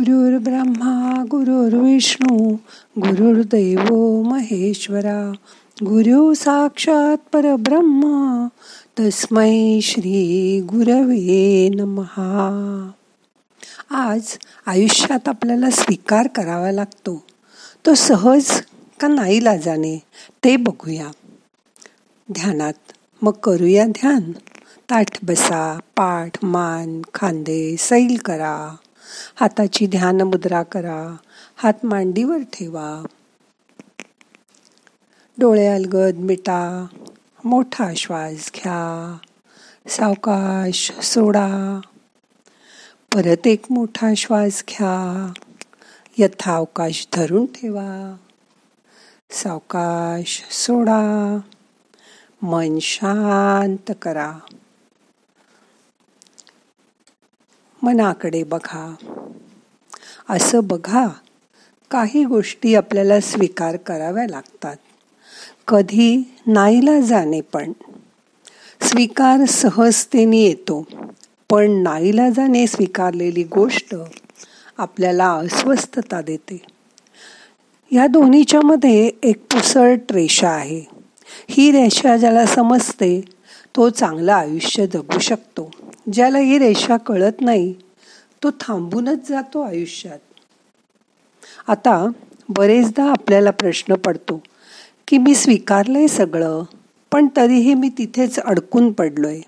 गुरुर् ब्रह्मा गुरुर्विष्णू गुरुर्दैव महेश्वरा गुरु साक्षात परब्रह्मा तस्मै श्री गुरवे नमहा आज आयुष्यात आपल्याला स्वीकार करावा लागतो. तो सहज का नाही लाजाने ते बघूया. ध्यानात मग करूया ध्यान. ताठ बसा पाठ मान खांदे सैल करा. हाताची ध्यान मुद्रा करा. हात मांडीवर ठेवा. डोळे अलगद मिटा. मोठा श्वास घ्या. सावकाश सोडा. परत एक मोठा श्वास घ्या. यथावकाश धरून ठेवा. सावकाश सोडा. मन शांत करा. मनाकडे बघा. असं बघा काही गोष्टी आपल्याला स्वीकार कराव्या लागतात. कधी नाईला जाणे पण. स्वीकार सहजतेने येतो. पण नाईला जाणे स्वीकारलेली गोष्ट आपल्याला अस्वस्थता देते. या दोन्हीच्यामध्ये एक पुसळ रेषा आहे. ही रेषा ज्याला समजते तो चांगलं आयुष्य जगू शकतो. ज्याला ही रेषा कळत नाही तो थांबूनच जातो आयुष्यात. आता बरेचदा आपल्याला प्रश्न पडतो की मी स्वीकारलंय सगळं पण तरीही मी तिथेच अडकून पडलोय.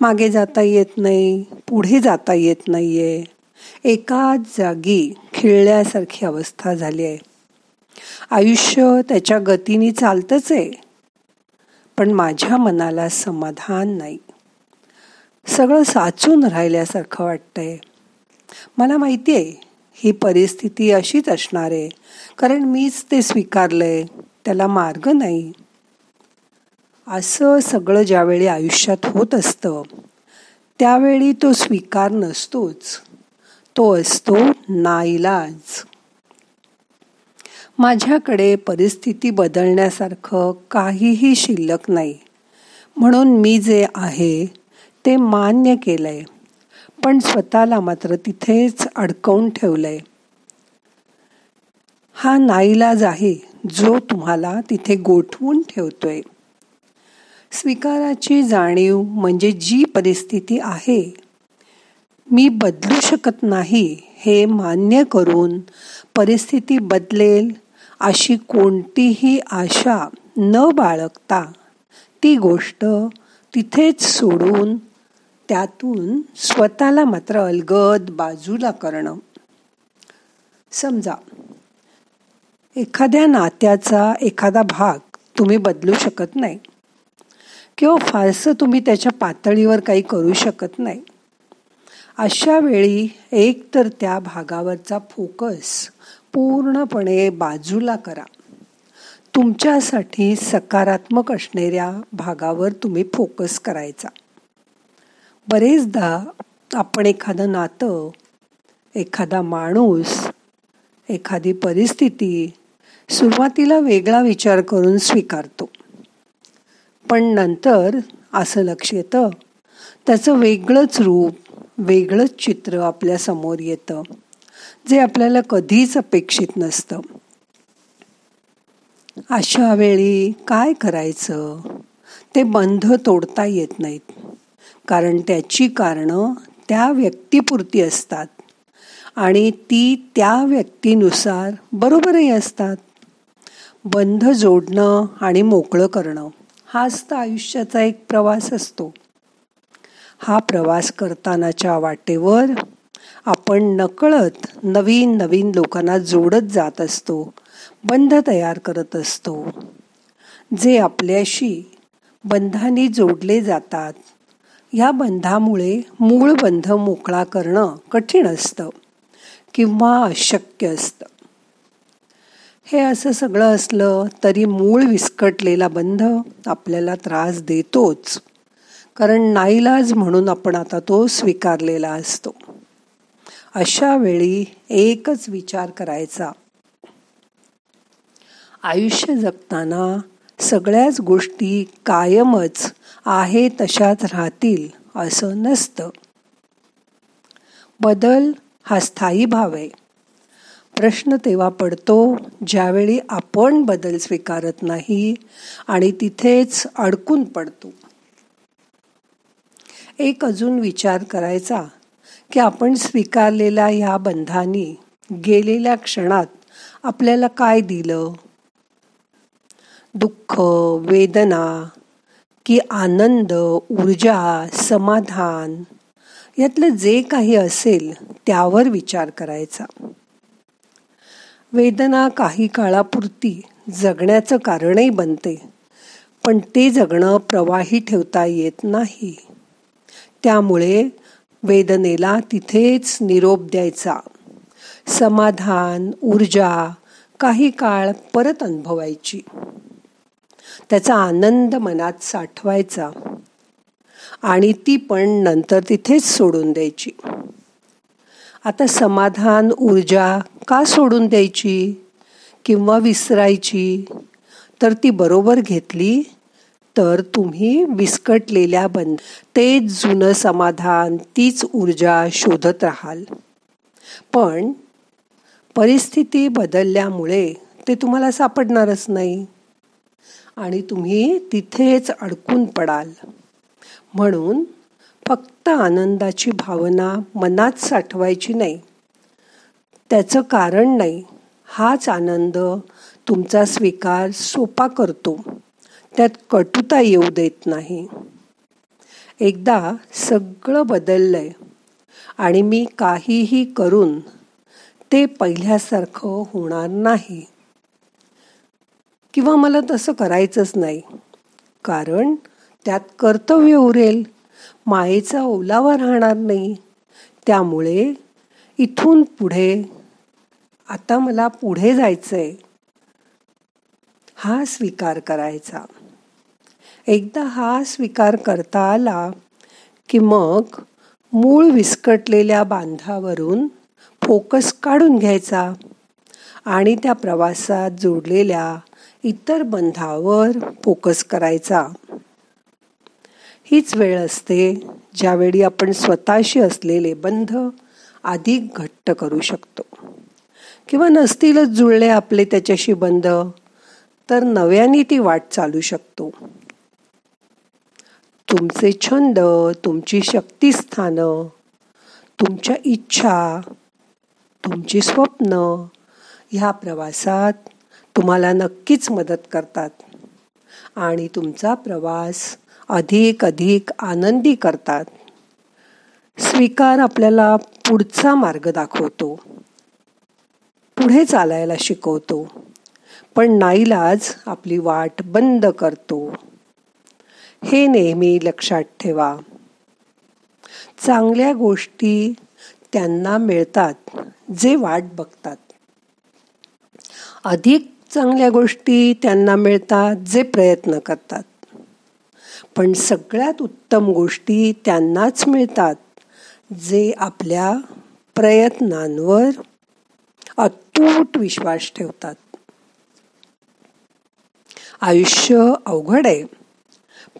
मागे जाता येत नाही पुढे जाता येत नाहीये. एकाच जागी खिळल्यासारखी अवस्था झाली आहे आयुष्य त्याच्या गतीने चालतच आहे. पण माझ्या मनाला समाधान नाही. सगळं साचून राहिल्यासारखं वाटतंय. मला माहिती आहे ही परिस्थिती अशीच असणार आहे कारण मीच ते स्वीकारलंय त्याला मार्ग नाही. असं सगळं ज्यावेळी आयुष्यात होत असतं त्यावेळी तो स्वीकार नसतोच. तो असतो नाईलाज माझ्याकडे परिस्थिती बदलण्यासारखं काहीही शिल्लक नाही. म्हणून मी जे आहे ते मान्य केलंय. पण स्वतःला मात्र तिथेच अडकवून ठेवलंय. हा नाईलाज आहे जो तुम्हाला तिथे गोठवून ठेवतोय. स्वीकाराची जाणीव म्हणजे जी परिस्थिती आहे मी बदलू शकत नाही हे मान्य करून परिस्थिती बदलेल अशी कोणतीही आशा न बाळगता ती गोष्ट तिथेच सोडून त्यातून स्वतःला मात्र अलगद बाजूला करणं. समजा एखाद्या नात्याचा एखादा भाग तुम्ही बदलू शकत नाही किंवा फारसं तुम्ही त्याच्या पातळीवर काही करू शकत नाही. अशा वेळी एक तर त्या भागावरचा फोकस पूर्णपणे बाजूला करा. तुमच्यासाठी सकारात्मक असणाऱ्या भागावर तुम्ही फोकस करायचा. बरेचदा आपण एखादं नातं एखादा माणूस एखादी परिस्थिती सुरुवातीला वेगळा विचार करून स्वीकारतो. पण नंतर असं लक्ष येतं त्याचं वेगळंच रूप वेगळंच चित्र आपल्यासमोर येतं. जे आपल्याला कधीच अपेक्षित नसतं. अशा वेळी काय करायचं? ते बंध तोडता येत नाहीत. कारण त्याची कारणं त्या व्यक्तीपुरती असतात. आणि ती त्या व्यक्तीनुसार बरोबरही असतात. बंध जोडणं आणि मोकळं करणं हाच तर आयुष्याचा एक प्रवास असतो. हा प्रवास करतानाच्या वाटेवर आपण नकळत नवीन नवीन लोकांना जोडत जात असतो बंध तयार करत असतो. जे आपल्याशी बंधांनी जोडले जातात या बंधामुळे मूळ बंध मोकळा करणं कठीण असतं किंवा अशक्य असतं. हे असं सगळं असलं तरी मूळ विस्कटलेला बंध आपल्याला त्रास देतोच कारण नाईलाज म्हणून आपण आता तो स्वीकारलेला असतो. अशा वेळी एकच विचार करायचा. आयुष्य जगताना सगळ्याच गोष्टी कायमच आहे तशाच राहतील असं नसतं. बदल हा स्थायी भाव आहे. प्रश्न तेव्हा पडतो ज्यावेळी आपण बदल स्वीकारत नाही आणि तिथेच अडकून पडतो. एक अजून विचार करायचा की आपण स्वीकारलेल्या ह्या बंधानी गेलेल्या क्षणात आपल्याला काय दिलं? दुःख वेदना की आनंद ऊर्जा समाधान यातलं जे काही असेल त्यावर विचार करायचा. वेदना काही काळापुरती जगण्याचं कारणही बनते पण ते जगणं प्रवाही ठेवता येत नाही. त्यामुळे वेदनेला तिथेच निरोप द्यायचा. समाधान ऊर्जा काही काळ परत अनुभवायची. त्याचा आनंद मनात साठवायचा. आणि ती पण नंतर तिथेच सोडून द्यायची. आता समाधान ऊर्जा का सोडून द्यायची? किंवा विसरायची? तर ती बरोबर घेतली तर तुम्ही विस्कटलेल्या बंद तेच जुनं समाधान तीच ऊर्जा शोधत राहाल. पण परिस्थिती बदलल्यामुळे ते तुम्हाला सापडणारच नाही. आणि तुम्ही तिथेच अडकून पडाल. म्हणून फक्त आनंदाची भावना मनात साठवायची नाही. त्याचं कारण नाही. हाच आनंद तुमचा स्वीकार सोपा करतो. त्यात कटुता येऊ देत नाही. एकदा सगळं बदललंय आणि मी काहीही करून ते पहिल्यासारखं होणार नाही. किंवा मला तसं करायचंच नाही. कारण त्यात कर्तव्य उरेल. मायेचा ओलावा राहणार नाही. त्यामुळे इथून पुढे आता मला पुढे जायचंय. हा स्वीकार करायचा. एकदा हा स्वीकार करता आला की मग मूळ विस्कटलेल्या बांधावरून फोकस काढून घ्यायचा आणि त्या प्रवासात जोडलेल्या इतर बंधावर फोकस करायचा. हीच वेळ असते ज्यावेळी आपण स्वतःशी असलेले बंध अधिक घट्ट करू शकतो. किंवा नसतीलच जुळले आपले त्याच्याशी बंध तर नव्याने ती वाट चालू शकतो. तुमचे छंद तुमची शक्तिस्थानं तुमच्या इच्छा तुमची स्वप्न ह्या प्रवासात तुम्हाला नक्कीच मदत करतात. आणि तुमचा प्रवास अधिक अधिक आनंदी करतात. स्वीकार आपल्याला पुढचा मार्ग दाखवतो. पुढे चालायला शिकवतो. पण नाईलाज आपली वाट बंद करतो. हे नेहमी लक्षात ठेवा. चांगल्या गोष्टी त्यांना मिळतात जे वाट बघतात. अधिक चांगल्या गोष्टी त्यांना मिळतात जे प्रयत्न करतात. पण सगळ्यात उत्तम गोष्टी त्यांनाच मिळतात जे आपल्या प्रयत्नांवर अतूट विश्वास ठेवतात. आयुष्य अवघड आहे.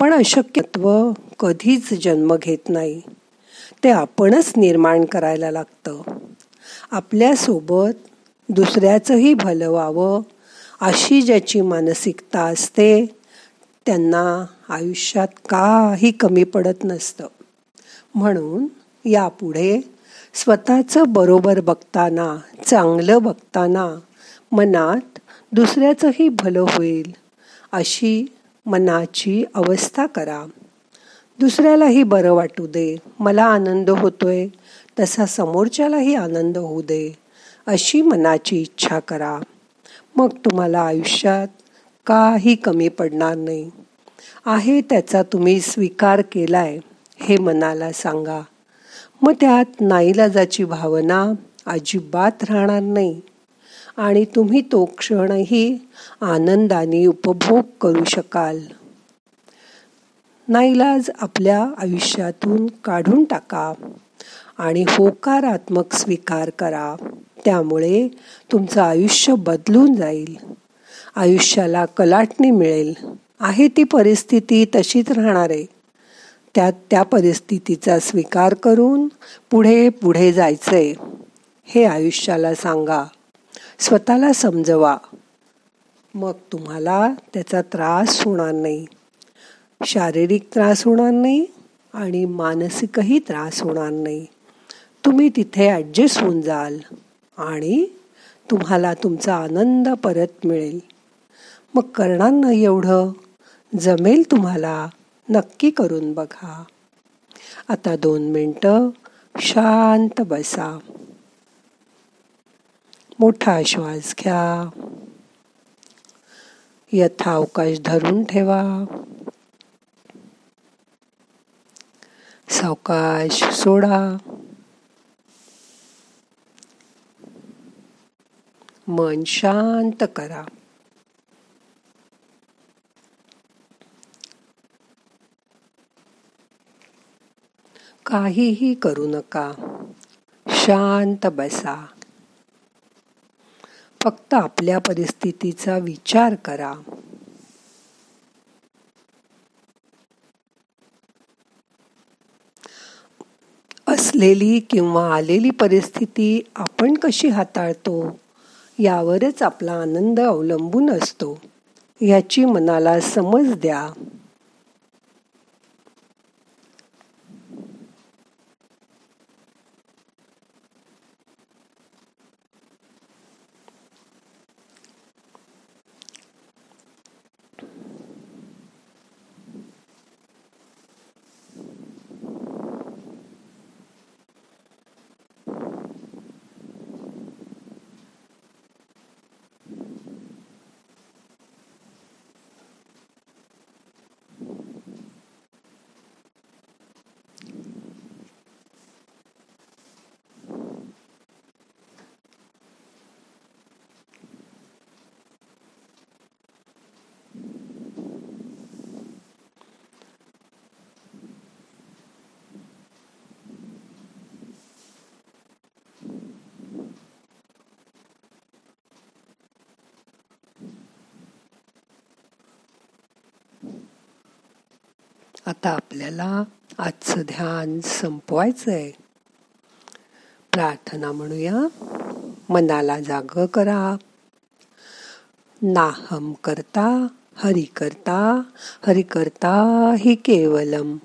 पण अशक्यत्व कधीच जन्म घेत नाही. ते आपणच निर्माण करायला लागतं. आपल्यासोबत दुसऱ्याचंही भलं व्हावं अशी ज्याची मानसिकता असते त्यांना आयुष्यात काही कमी पडत नसतं. म्हणून यापुढे स्वतःचं बरोबर बघताना चांगलं बघताना मनात दुसऱ्याचंही भलं होईल अशी मनाची अवस्था करा. दुसऱ्यालाही बरं वाटू दे. मला आनंद होतोय. तसा समोरच्यालाही आनंद होऊ दे. अशी मनाची इच्छा करा. मग तुम्हाला आयुष्यात काही कमी पडणार नाही. आहे त्याचा तुम्ही स्वीकार केलाय हे मनाला सांगा. मग त्यात नाईलाजाची भावना अजिबात राहणार नाही. आणि तुम्ही तो क्षणही आनंदाने उपभोग करू शकाल. नाईलाज आपल्या आयुष्यातून काढून टाका आणि होकारात्मक स्वीकार करा. त्यामुळे तुमचं आयुष्य बदलून जाईल. आयुष्याला कलाटणी मिळेल. आहे ती परिस्थिती तशीच राहणार आहे. त्यात त्या परिस्थितीचा स्वीकार करून पुढे पुढे जायचंय. हे आयुष्याला सांगा. स्वतःला समजवा. मग तुम्हाला त्याचा त्रास होणार नाही. शारीरिक त्रास होणार नाही आणि मानसिकही त्रास होणार नाही. तुम्ही तिथे ॲडजस्ट होऊन जाल आणि तुम्हाला तुमचा आनंद परत मिळेल. मग करणार नाही एवढं. जमेल तुम्हाला. नक्की करून बघा. आता दोन मिनटं शांत बसा. मोठा श्वास घ्या. यथावकाश धरून ठेवा. सावकाश सोडा. मन शांत करा. काहीही करू नका. शांत बसा. फक्त आपल्या परिस्थितीचा विचार करा. असलेली किंवा आलेली परिस्थिती आपण कशी हाताळतो यावरच आपला आनंद अवलंबून असतो. याची मनाला समज द्या. आता आपल्याला आजचं ध्यान संपवायचं आहे प्रार्थना म्हणूया. मनाला जाग करा. नाहम करता हरि करता हरि करता हि केवलम.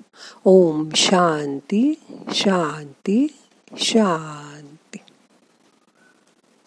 ओम शांती शांती शांती.